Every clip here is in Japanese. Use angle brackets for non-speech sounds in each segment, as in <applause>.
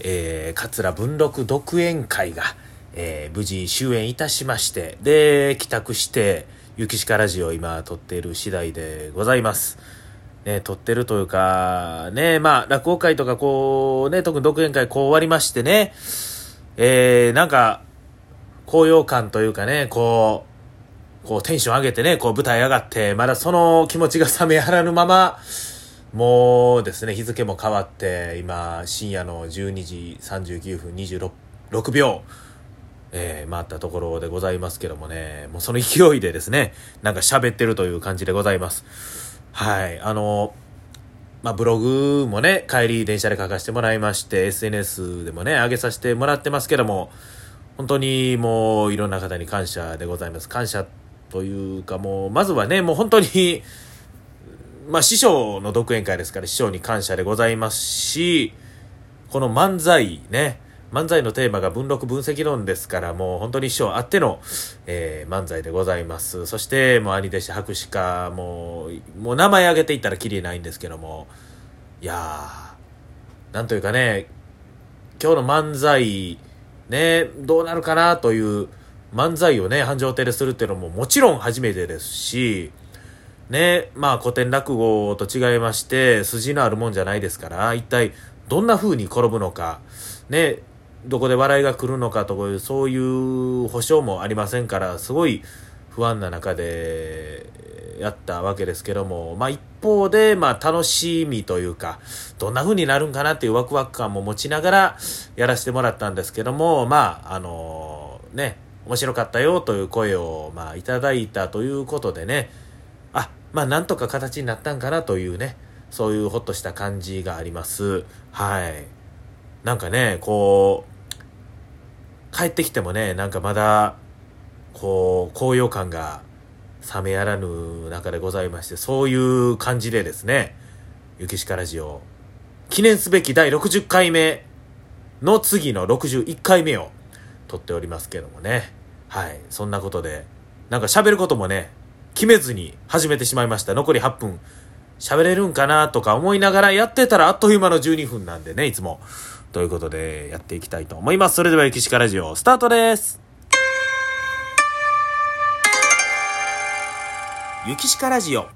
えー、桂文禄独演会が、えー、無事終演いたしまして、で、帰宅して、ゆきしかラジオを今撮っている次第でございます。ね、撮ってるというか、ね、まあ、落語会とかこう、ね、特に独演会こう終わりましてね、えー、なんか、高揚感というかね、こう、こうテンション上げてね、こう舞台上がって、まだその気持ちが冷めやらぬまま、もうですね、日付も変わって、今、深夜の12時39分26秒、えー、回ったところでございますけどもね、もうその勢いでですね、なんか喋ってるという感じでございます。はい、あの、まあ、ブログもね、帰り電車で書かせてもらいまして、SNS でもね、上げさせてもらってますけども、本当にもういろんな方に感謝でございます。感謝というかもう、まずはね、もう本当に、まあ、師匠の独演会ですから、師匠に感謝でございますし、この漫才ね、漫才のテーマが文録分析論ですから、もう本当に師匠あっての、えー、漫才でございます。そして、もう兄弟子博士か、もう、もう名前挙げていったらきりないんですけども、いやー、なんというかね、今日の漫才、ね、どうなるかなという漫才をね、繁盛亭でするっていうのももちろん初めてですし、ね、まあ古典落語と違いまして、筋のあるもんじゃないですから、一体どんな風に転ぶのか、ね、どこで笑いが来るのかというそういう保証もありませんからすごい不安な中でやったわけですけども、まあ、一方で、まあ、楽しみというかどんな風になるんかなっていうワクワク感も持ちながらやらせてもらったんですけどもまああのね面白かったよという声を、まあ、いただいたということでねまあなんとか形になったんかなというねそういうほっとした感じがありますはいなんかねこう帰ってきてもね、なんかまだ、こう、高揚感が冷めやらぬ中でございまして、そういう感じでですね、ゆきしかラジオ、記念すべき第60回目の次の61回目を撮っておりますけどもね。はい。そんなことで、なんか喋ることもね、決めずに始めてしまいました。残り8分。喋れるんかなとか思いながらやってたらあっという間の12分なんでね、いつも。ということで、やっていきたいと思います。それでは、ゆきしかラジオ、スタートです。ゆきしかラジオ。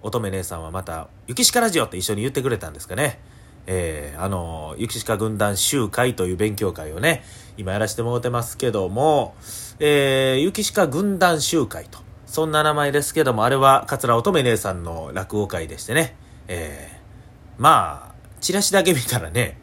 乙女姉さんはまた、ゆきしかラジオって一緒に言ってくれたんですかね。えー、あの、ゆきしか軍団集会という勉強会をね、今やらせてもらってますけども、えー、ゆきしか軍団集会と、そんな名前ですけども、あれは桂乙女姉さんの落語会でしてね、えー、まあ、チラシだけ見たらね、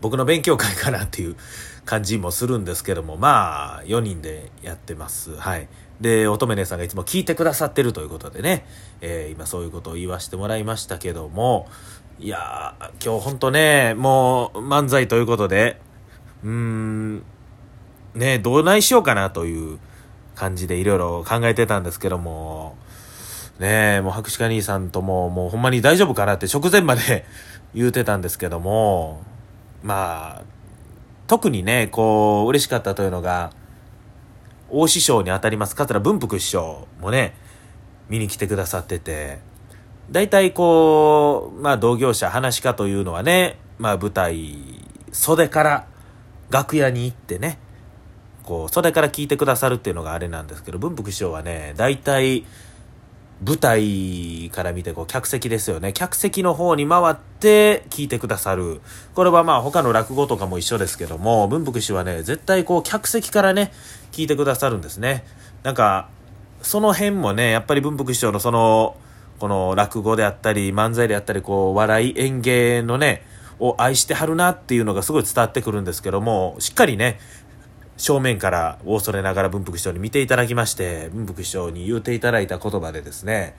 僕の勉強会かなっていう <laughs> 感じもするんですけども、まあ、4人でやってます。はい。で、乙女姉さんがいつも聞いてくださってるということでね、えー、今そういうことを言わせてもらいましたけども、いやー、今日ほんとね、もう漫才ということで、うーん、ね、どうないしようかなという感じでいろいろ考えてたんですけども、ね、もう博士課兄さんとも、もうほんまに大丈夫かなって直前まで <laughs> 言うてたんですけども、まあ、特にね、こう、嬉しかったというのが、大師匠にあたります、桂文福師匠もね、見に来てくださってて、大体こう、まあ同業者、話家というのはね、まあ舞台、袖から楽屋に行ってね、こう、袖から聞いてくださるっていうのがあれなんですけど、文福師匠はね、大体、舞台から見てこう客席ですよね。客席の方に回って聞いてくださる。これはまあ他の落語とかも一緒ですけども、文福氏はね、絶対こう客席からね、聞いてくださるんですね。なんか、その辺もね、やっぱり文福師匠のその、この落語であったり、漫才であったり、こう、笑い、演芸のね、を愛してはるなっていうのがすごい伝わってくるんですけども、しっかりね、正面から恐れながら文福師匠に見ていただきまして、文福師匠に言うていただいた言葉でですね、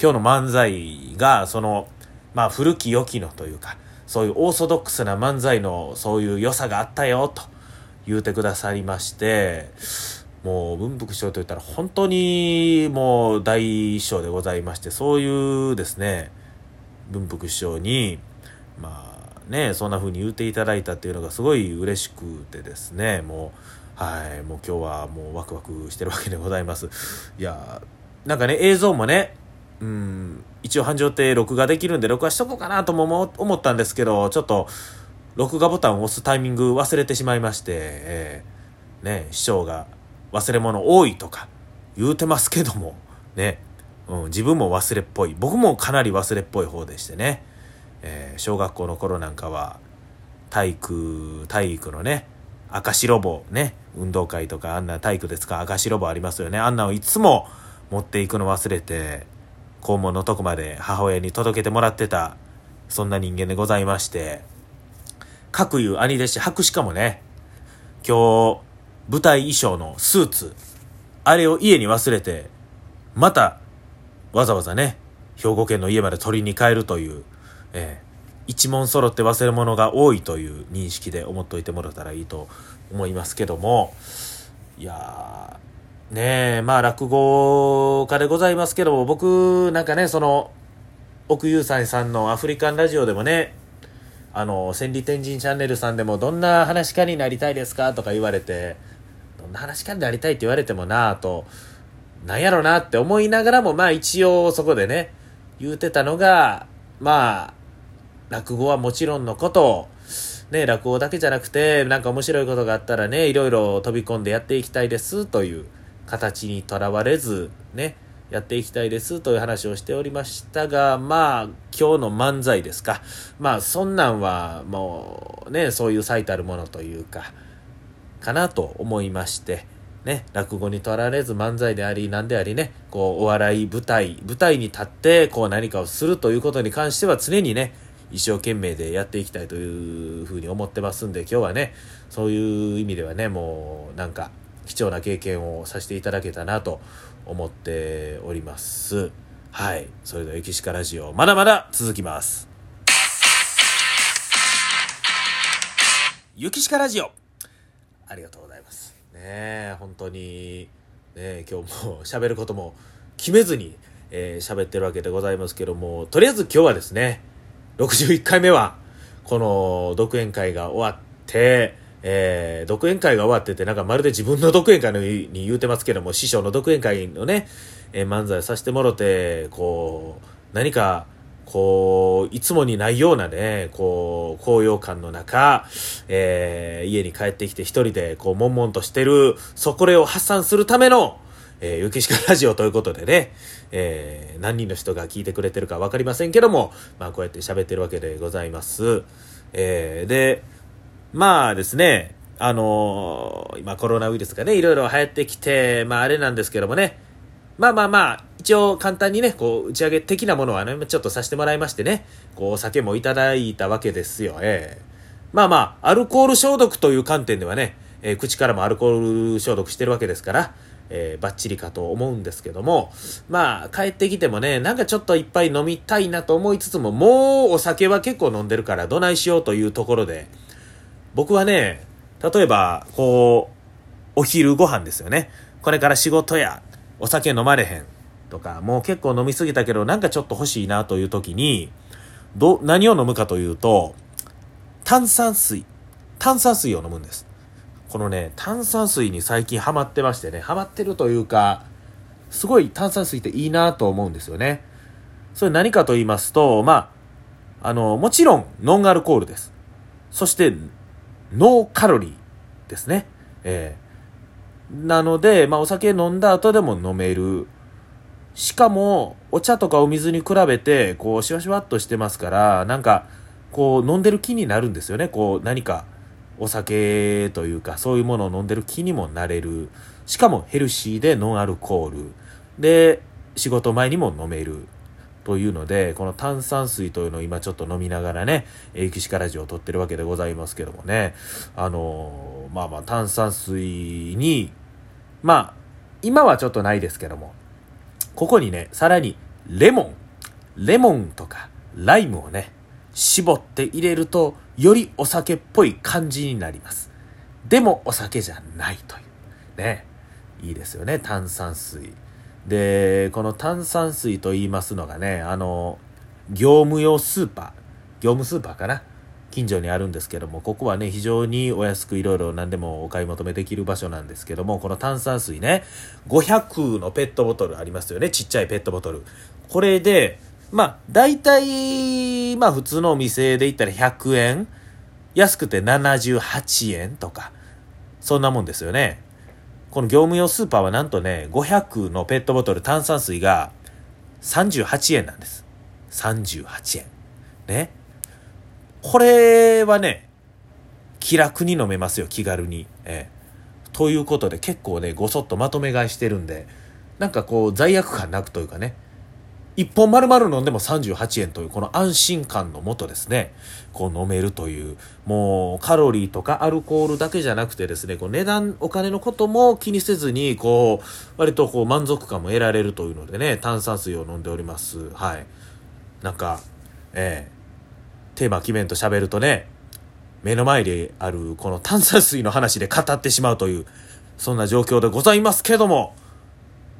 今日の漫才が、その、まあ古き良きのというか、そういうオーソドックスな漫才のそういう良さがあったよ、と言うてくださりまして、もう文福師匠といったら本当にもう大師匠でございまして、そういうですね、文福師匠に、まあ、ね、そんな風に言っていただいたっていうのがすごい嬉しくてですね、もう、はい、もう今日はもうワクワクしてるわけでございます。いや、なんかね、映像もね、うん一応繁盛って録画できるんで録画しとこうかなとも思ったんですけどちょっと録画ボタンを押すタイミング忘れてしまいまして、えー、ね師匠が忘れ物多いとか言うてますけどもね、うん、自分も忘れっぽい。僕もかなり忘れっぽい方でしてね、えー、小学校の頃なんかは体育体育のね赤白棒ね。運動会とかあんな体育で使う赤白棒ありますよね。あんなをいつも持っていくの忘れて校門のとこまで母親に届けてもらってたそんな人間でございまして。各いう兄弟子白しかもね。今日舞台衣装のスーツ。あれを家に忘れてまたわざわざね兵庫県の家まで取りに帰るという、えー、一問揃って忘れ物が多いという認識で思っといてもらったらいいと思いますけども。いやねえ、まあ落語家でございますけども、僕なんかね、その、奥優斎さんのアフリカンラジオでもね、あの、千里天神チャンネルさんでもどんな話家になりたいですかとか言われて、んな話家になりたいって言われてもなぁと、なんやろなって思いながらも、まあ一応そこでね、言うてたのが、まあ、落語はもちろんのこと、ね、落語だけじゃなくて、なんか面白いことがあったらね、いろいろ飛び込んでやっていきたいですという、形にとらわれず、ね、やっていきたいですという話をしておりましたが、まあ、今日の漫才ですか。まあ、そんなんはもうね、そういう最たるものというか、かなと思いまして、ね、落語にとられず漫才であり、何でありね、こう、お笑い舞台、舞台に立って、こう何かをするということに関しては常にね、一生懸命でやっていきたいというふうに思ってますんで、今日はね、そういう意味ではね、もう、なんか、貴重な経験をさせていただけたなと思っております。はい。それでは、駅シカラジオ、まだまだ続きます。ゆきしかラジオありがとうございます。ね、本当に、ね今日も喋ることも決めずに、えー、喋ってるわけでございますけども、とりあえず今日はですね、61回目は、この独演会が終わって、えー、独演会が終わってて、なんかまるで自分の独演会のに言うてますけども、師匠の独演会のね、えー、漫才させてもろて、こう、何か、こう、いつもにないようなね、こう、高揚感の中、えー、家に帰ってきて一人で、こう、悶々としてる、そこれを発散するための、えー、ゆきしかラジオということでね、えー、何人の人が聞いてくれてるかわかりませんけども、まあ、こうやって喋ってるわけでございます。えー、で、まあですね、あのー、今コロナウイルスがね、いろいろ流行ってきて、まああれなんですけどもね、まあまあまあ、一応簡単にね、こう、打ち上げ的なものはね、ちょっとさせてもらいましてね、こう、お酒もいただいたわけですよ、ええ。まあまあ、アルコール消毒という観点ではね、えー、口からもアルコール消毒してるわけですから、えー、バッチリかと思うんですけども、まあ、帰ってきてもね、なんかちょっといっぱい飲みたいなと思いつつも、もうお酒は結構飲んでるから、どないしようというところで、僕はね、例えば、こう、お昼ご飯ですよね。これから仕事や、お酒飲まれへん。とか、もう結構飲みすぎたけど、なんかちょっと欲しいなという時に、ど、何を飲むかというと、炭酸水。炭酸水を飲むんです。このね、炭酸水に最近ハマってましてね、ハマってるというか、すごい炭酸水っていいなと思うんですよね。それ何かと言いますと、まあ、あの、もちろんノンアルコールです。そしてノーカロリーですね。えー、なので、まあ、お酒飲んだ後でも飲める。しかも、お茶とかお水に比べて、こう、シワシワっとしてますから、なんか、こう、飲んでる気になるんですよね。こう、何か、お酒というか、そういうものを飲んでる気にもなれる。しかも、ヘルシーでノンアルコール。で、仕事前にも飲める。というので、この炭酸水というのを今ちょっと飲みながらね、エキシカラジオを撮ってるわけでございますけどもね、あのー、まあまあ炭酸水に、まあ、今はちょっとないですけども、ここにね、さらにレモン、レモンとかライムをね、絞って入れると、よりお酒っぽい感じになります。でもお酒じゃないという。ね。いいですよね、炭酸水。で、この炭酸水と言いますのがね、あの、業務用スーパー、業務スーパーかな近所にあるんですけども、ここはね、非常にお安くいろいろ何でもお買い求めできる場所なんですけども、この炭酸水ね、500のペットボトルありますよね、ちっちゃいペットボトル。これで、まあ、大体、まあ普通のお店で言ったら100円安くて78円とか、そんなもんですよね。この業務用スーパーはなんとね、500のペットボトル炭酸水が38円なんです。38円。ね。これはね、気楽に飲めますよ、気軽に。ええ。ということで結構ね、ごそっとまとめ買いしてるんで、なんかこう罪悪感なくというかね、一本丸々飲んでも38円というこの安心感のもとですね、こう飲めるという、もうカロリーとかアルコールだけじゃなくてですね、こう値段、お金のことも気にせずに、こう、割とこう満足感も得られるというのでね、炭酸水を飲んでおります。はい。なんか、ええテーマ決めんと喋るとね、目の前であるこの炭酸水の話で語ってしまうという、そんな状況でございますけども、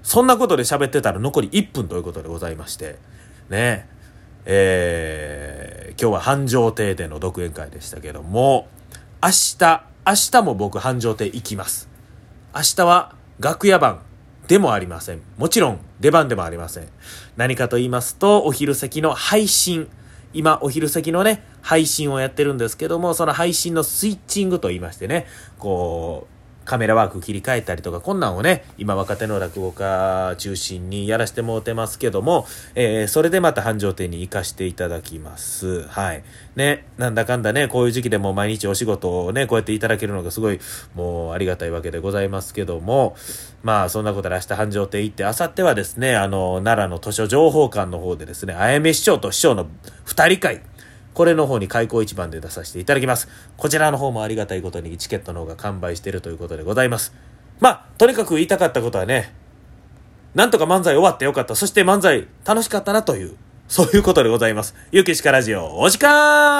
そんなことで喋ってたら残り1分ということでございまして、ねえー、今日は繁盛亭での独演会でしたけども、明日、明日も僕繁盛亭行きます。明日は楽屋番でもありません。もちろん出番でもありません。何かと言いますと、お昼席の配信。今、お昼先のね、配信をやってるんですけども、その配信のスイッチングと言いましてね、こう、カメラワーク切り替えたりとか、こんなんをね、今若手の落語家中心にやらせてもうてますけども、えー、それでまた繁盛店に行かしていただきます。はい。ね、なんだかんだね、こういう時期でも毎日お仕事をね、こうやっていただけるのがすごい、もうありがたいわけでございますけども、まあそんなことで明日繁盛店行って、明後日はですね、あの、奈良の図書情報館の方でですね、あやめ市長と市長の二人会、これの方に開口一番で出させていただきます。こちらの方もありがたいことにチケットの方が完売してるということでございます。まあ、とにかく言いたかったことはね、なんとか漫才終わってよかった。そして漫才楽しかったなという、そういうことでございます。ゆきしかラジオ、お時間